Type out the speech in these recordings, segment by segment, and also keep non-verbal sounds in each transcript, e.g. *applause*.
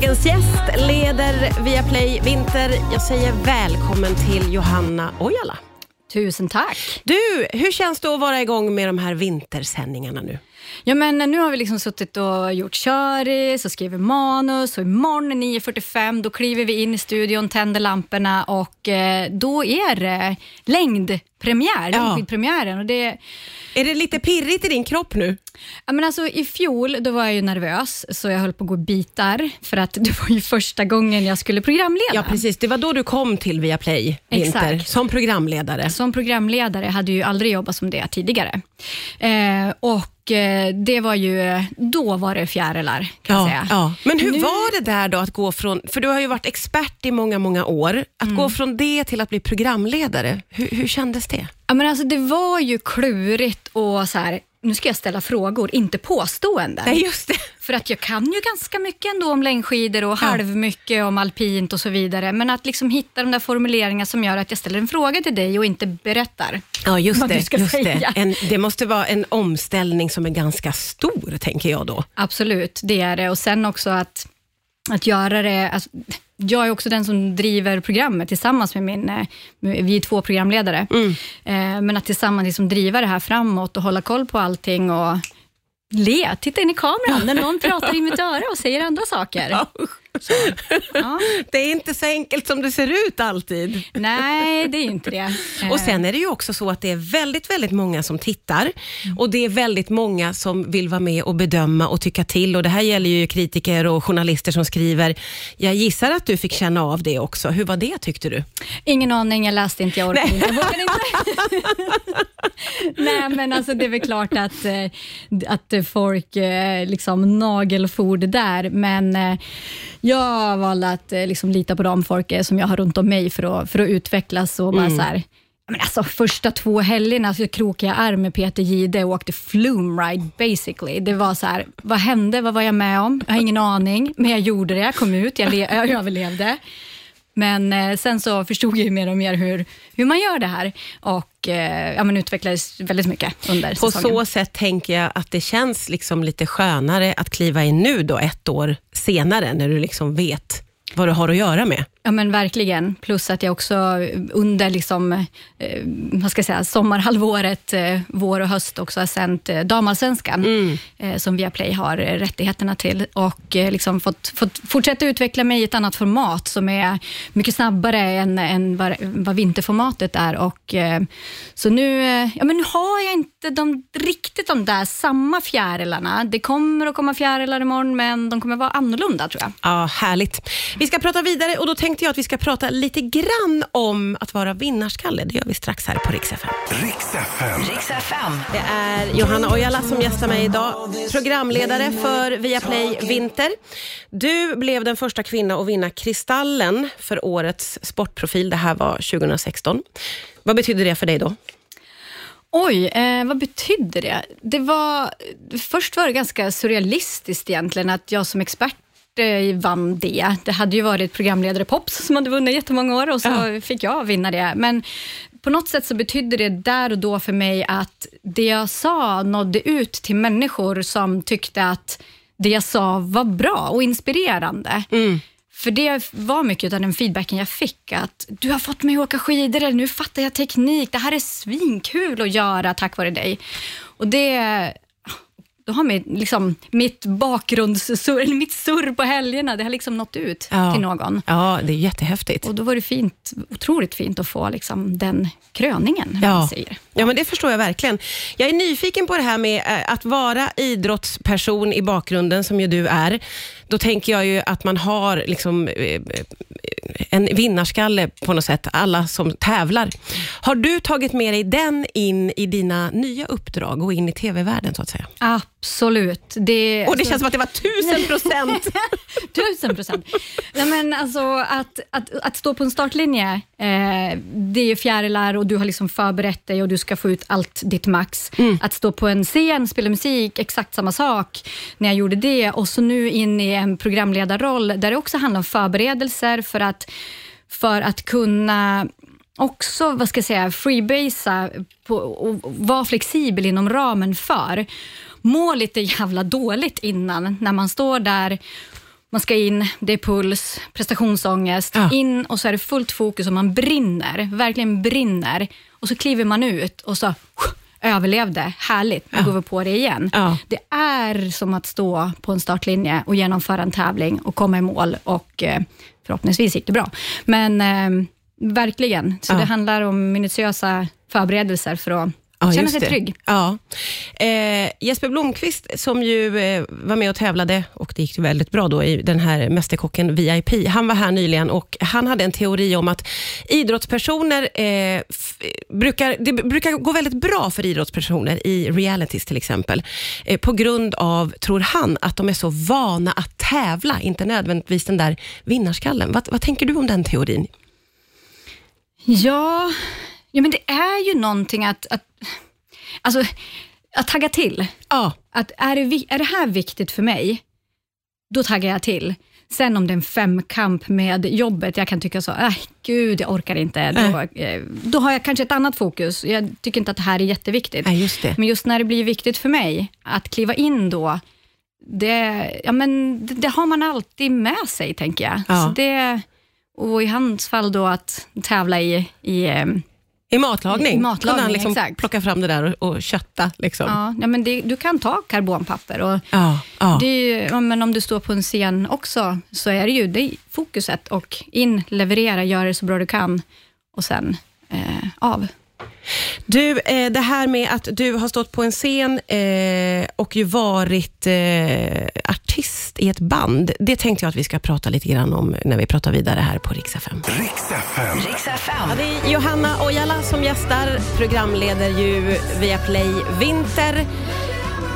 Dagens gäst leder via Play Vinter. Jag säger välkommen till Johanna Ojala. Tusen tack. Du, hur känns det att vara igång med de här vintersändningarna nu? Ja, men nu har vi liksom suttit och gjort köris och skrivit manus och imorgon 9.45 då kliver vi in i studion, tänder lamporna och eh, då är det längdpremiär, Ja. längdskidpremiären. Och det, Är det lite pirrigt i din kropp nu? ja, men alltså, I fjol då var jag ju nervös, så jag höll på att gå i bitar, för att *laughs* det var ju första gången jag skulle programleda. Ja, precis. Det var då du kom till via Play Vinter som programledare. Som programledare hade ju aldrig jobbat som det tidigare. Eh, och det var ju, då var det fjärilar kan jag Ja, säga. ja. Men hur Nu- var det där då att gå från, för du har ju varit expert i många, många år, att Mm. gå från det till att bli programledare, hur, hur kändes det? Ja, men alltså, det var ju klurigt och så här, nu ska jag ställa frågor, inte påståenden. Nej, just det. För att jag kan ju ganska mycket ändå om längdskidor och halvmycket om alpint och så vidare. Men att liksom hitta de där formuleringarna som gör att jag ställer en fråga till dig och inte berättar. Ja, just Vad det. du ska just det. säga. En, det måste vara en omställning som är ganska stor, tänker jag då. Absolut, det är det. Och sen också att, att göra det... Alltså, jag är också den som driver programmet tillsammans med min... eh, Vi är två programledare. Eh, Men att tillsammans liksom driva det här framåt och hålla koll på allting och le, titta in i kameran när någon pratar i mitt öra och säger andra saker. *laughs* Ja. Det är inte så enkelt som det ser ut alltid. Nej, det är inte det. *laughs* Och Sen är det ju också så att det är väldigt, väldigt många som tittar och det är väldigt många som vill vara med och bedöma och tycka till. Och Det här gäller ju kritiker och journalister som skriver. Jag gissar att du fick känna av det också. Hur var det tyckte du? Ingen aning, jag läste inte, jag orkade inte, jag vågade inte. *laughs* Nej, men alltså det är väl klart att, eh, att folk eh, liksom nagelfor det där, men eh, jag valde att eh, liksom lita på de folk eh, som jag har runt om mig för att, för att utvecklas och bara så här, men alltså, första två helgerna så krokade jag arm med Peter Gide och åkte flume ride basically. Det var så här, vad hände? Vad var jag med om? Jag har ingen aning, men jag gjorde det. Jag kom ut, jag, *laughs* jag överlevde. Men eh, sen så förstod jag ju mer och mer hur, hur man gör det här och eh, ja, men utvecklades väldigt mycket under På säsongen. så sätt tänker jag att det känns liksom lite skönare att kliva in nu då ett år senare när du liksom vet vad du har att göra med. Ja men verkligen. Plus att jag också under liksom, eh, vad ska jag säga, sommarhalvåret, eh, vår och höst också har sänt eh, Damallsvenskan, eh, som Viaplay har eh, rättigheterna till och eh, liksom fått, fått fortsätta utveckla mig i ett annat format som är mycket snabbare än, än vad, vad vinterformatet är. Och, eh, så nu, eh, ja, men nu har jag inte de, riktigt de där samma fjärilarna. Det kommer att komma fjärilar imorgon, men de kommer vara annorlunda tror jag. Ja, härligt. Vi ska prata vidare och då tänkte jag att vi ska prata lite grann om att vara vinnarskalle. Det gör vi strax här på Rix FM. Riks FM. Riks FM. Det är Johanna Ojala som gästar mig idag, programledare för Viaplay Vinter. Du blev den första kvinna att vinna Kristallen för årets sportprofil. Det här var 2016. Vad betyder det för dig då? Oj, eh, vad betydde det? det var, först var det ganska surrealistiskt egentligen att jag som expert vann det. Det hade ju varit programledare Pops som hade vunnit jättemånga år och så Ja. fick jag vinna det. Men på något sätt så betydde det där och då för mig att det jag sa nådde ut till människor som tyckte att det jag sa var bra och inspirerande. För det var mycket av den feedbacken jag fick, att du har fått mig att åka skidor, eller nu fattar jag teknik, det här är svinkul att göra tack vare dig. Och det, då har mitt, liksom, mitt bakgrundssurr, mitt surr på helgerna, det har liksom nått ut Ja. till någon. Ja, det är jättehäftigt. Och då var det fint, otroligt fint att få liksom, den kröningen, Ja. man säger. ja, men det förstår jag verkligen. Jag är nyfiken på det här med eh, att vara idrottsperson i bakgrunden, som ju du är. Då tänker jag ju att man har liksom, eh, en vinnarskalle på något sätt, alla som tävlar. Har du tagit med dig den in i dina nya uppdrag och in i TV-världen, så att säga? Absolut. Det, Och det alltså- känns som att det var tusen procent. *laughs* Tusen procent. Nej, men alltså, att, att, att stå på en startlinje, eh, det är fjärilar och du har liksom förberett dig och du ska få ut allt ditt max. Att stå på en scen, spela musik, exakt samma sak när jag gjorde det och så nu in i en programledarroll där det också handlar om förberedelser för att, för att kunna också, vad ska jag säga, freebasea på, och vara flexibel inom ramen för. Må lite jävla dåligt innan, när man står där man ska in, det är puls, prestationsångest, Ja. in och så är det fullt fokus och man brinner, verkligen brinner. Och så kliver man ut och så överlevde, härligt, nu går vi på det igen. Ja. Det är som att stå på en startlinje och genomföra en tävling och komma i mål och eh, förhoppningsvis gick det bra. Men eh, verkligen, så Ja. det handlar om minutiösa förberedelser för att Ja, känna sig det. trygg. Ja. Eh, Jesper Blomqvist, som ju eh, var med och tävlade, och det gick väldigt bra då i den här Mästerkocken VIP, han var här nyligen och han hade en teori om att idrottspersoner, eh, brukar, det brukar gå väldigt bra för idrottspersoner i realities till exempel, eh, på grund av, tror han, att de är så vana att tävla, inte nödvändigtvis den där vinnarskallen. Vad, vad tänker du om den teorin? Ja, ja men det är ju någonting att, att, alltså, att tagga till. Ja, Att är, det, är det här viktigt för mig, då taggar jag till. Sen om det är en femkamp med jobbet, jag kan tycka så, äh, gud jag orkar inte. Då, eh, då har jag kanske ett annat fokus. Jag tycker inte att det här är jätteviktigt. nej, just det. Men just när det blir viktigt för mig att kliva in då, det, ja, men det, det har man alltid med sig, tänker jag. Ja. Så det, och i hans fall då att tävla i, i eh, I matlagning, I matlagning, kunde han liksom exakt. plocka fram det där och, och kötta. Liksom. ja, ja, men det, du kan ta karbonpapper och Ja, ja. Ju, men om du står på en scen också, så är det ju det fokuset och in, leverera, göra det så bra du kan och sen eh, av. Du, eh, det här med att du har stått på en scen eh, och ju varit eh, artist i ett band, det tänkte jag att vi ska prata lite grann om när vi pratar vidare här på Rix FM. Riks FM. Ja, det är Johanna Ojala som gästar, programleder ju via Play Vinter.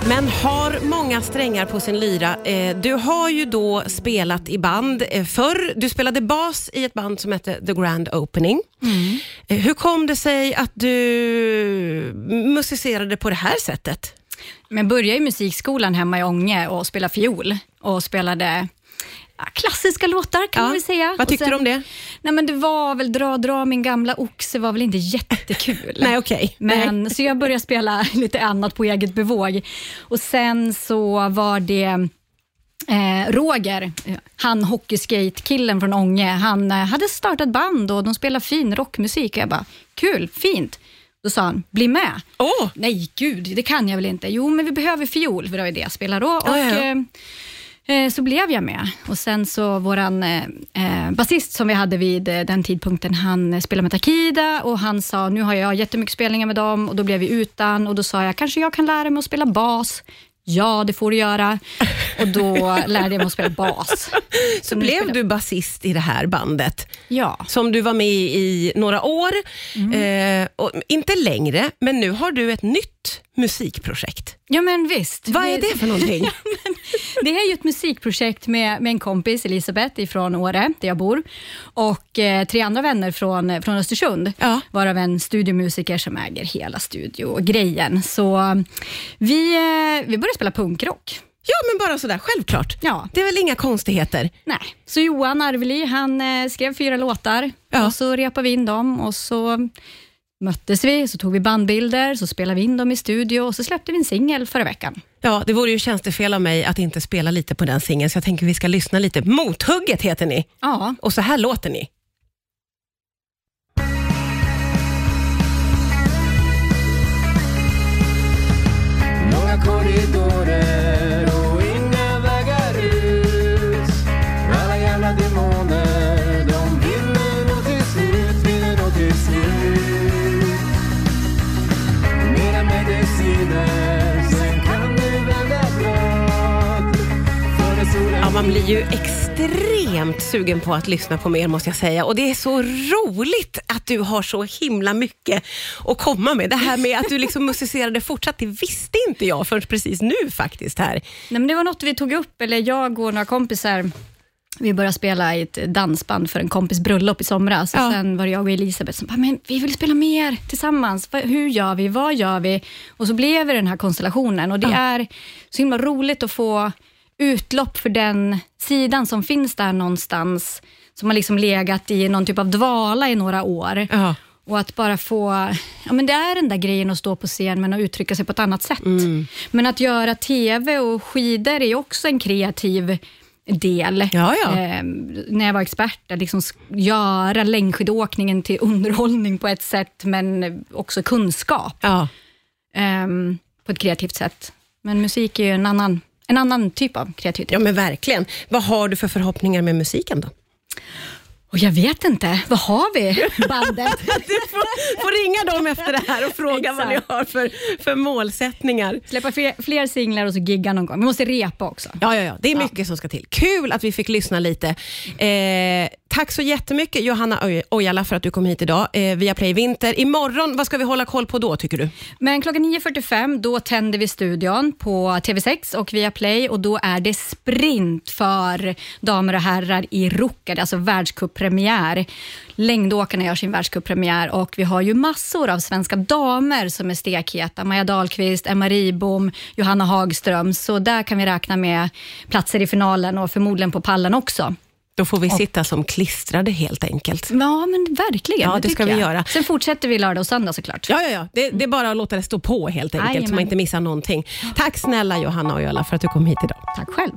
Men har många strängar på sin lyra. Eh, du har ju då spelat i band eh, förr. Du spelade bas i ett band som hette The Grand Opening. Eh, hur kom det sig att du musicerade på det här sättet? Men började i musikskolan hemma i Ånge och spelade fiol och spelade klassiska låtar kan Ja, man väl säga. vad tyckte du om det? Nej, men det var väl dra, dra min gamla oxe var väl inte jättekul. *laughs* Nej, okej. Men, så jag började spela *laughs* lite annat på eget bevåg. Och sen så var det eh, Roger, han hockeyskate-killen från Ånge, han eh, hade startat band och de spelade fin rockmusik. Och jag bara, kul, fint. Då sa han, bli med. Åh, Nej, gud, det kan jag väl inte. Jo, men vi behöver fiol, för det var ju det jag spelade då. Ja, och, ja. eh, eh, så blev jag med. Och sen så våran eh, eh, basist som vi hade vid eh, den tidpunkten, han spelade med Takida och han sa, nu har jag jättemycket spelningar med dem och då blev vi utan och då sa jag, kanske jag kan lära mig att spela bas. Ja, det får du göra. Och då *laughs* lärde jag mig att spela bas. så nu blev spelar- du basist i det här bandet. Ja. som du var med i i några år. Eh, och inte längre, men nu har du ett nytt musikprojekt. Ja, men visst. Vad är det för någonting? *laughs* Det är ju ett musikprojekt med, med en kompis, Elisabeth, ifrån Åre, där jag bor, och eh, tre andra vänner från, från Östersund, Ja. varav en studiomusiker som äger hela studiogrejen. Så eh, vi, eh, vi började spela punkrock. Ja, men bara sådär, självklart. Ja. Det är väl inga konstigheter? Nej. Så Johan Arveli, han eh, skrev fyra låtar Ja. och så repade vi in dem och så möttes vi, så tog vi bandbilder, så spelade vi in dem i studio och så släppte vi en singel förra veckan. Ja, det vore ju tjänstefel av mig att inte spela lite på den singeln, så jag tänker vi ska lyssna lite. Mothugget heter ni, Ja, och så här låter ni. Långa korridorer Ja, man blir ju extremt sugen på att lyssna på mer måste jag säga. Och det är så roligt att du har så himla mycket att komma med. Det här med att du liksom musicerade fortsatt, det visste inte jag förrän precis nu faktiskt här. Nej, men det var något vi tog upp, eller jag och några kompisar, vi började spela i ett dansband för en kompis bröllop i somras. Ja. Och sen var det jag och Elisabeth som bara, men vi vill spela mer tillsammans. Hur gör vi? Vad gör vi? Och så blev det den här konstellationen. Och det Ja. är så himla roligt att få utlopp för den sidan som finns där någonstans, som har liksom legat i någon typ av dvala i några år. Ja. Och att bara få, ja men det är den där grejen att stå på scen men att uttrycka sig på ett annat sätt. Men att göra TV och skidor är också en kreativ del. Ja, ja. Eh, när jag var expert, att liksom göra längdskidåkningen till underhållning på ett sätt, men också kunskap Ja. ehm, på ett kreativt sätt. Men musik är ju en annan, en annan typ av kreativitet. ja, men verkligen. Vad har du för förhoppningar med musiken då? Och jag vet inte, vad har vi *laughs* bandet? Du får, får ringa dem efter det här och fråga vad ni har för, för målsättningar. Släppa fler, fler singlar och så gigga någon gång. Vi måste repa också. Ja, ja, ja. Det är mycket som ska till. Kul att vi fick lyssna lite. Eh, tack så jättemycket Johanna Ojala för att du kom hit idag. Eh, via Play Vinter. Imorgon, vad ska vi hålla koll på då tycker du? Men klockan 9.45 då tänder vi studion på TV6 och via Play och då är det sprint för damer och herrar i rockade, alltså världscuppremiär. Längdåkarna gör sin världscuppremiär och vi har ju massor av svenska damer som är stekheta. Maja Dahlqvist, Emma Ribom, Johanna Hagström. Så där kan vi räkna med platser i finalen och förmodligen på pallen också. Då får vi sitta som klistrade helt enkelt. Ja, men verkligen. Ja, det tycker ska vi jag. göra. Sen fortsätter vi lördag och söndag såklart. Ja, ja, ja. Det, det är bara att låta det stå på helt enkelt, så Jajamän. man inte missar någonting. Tack snälla Johanna Ojala för att du kom hit idag. Tack själv.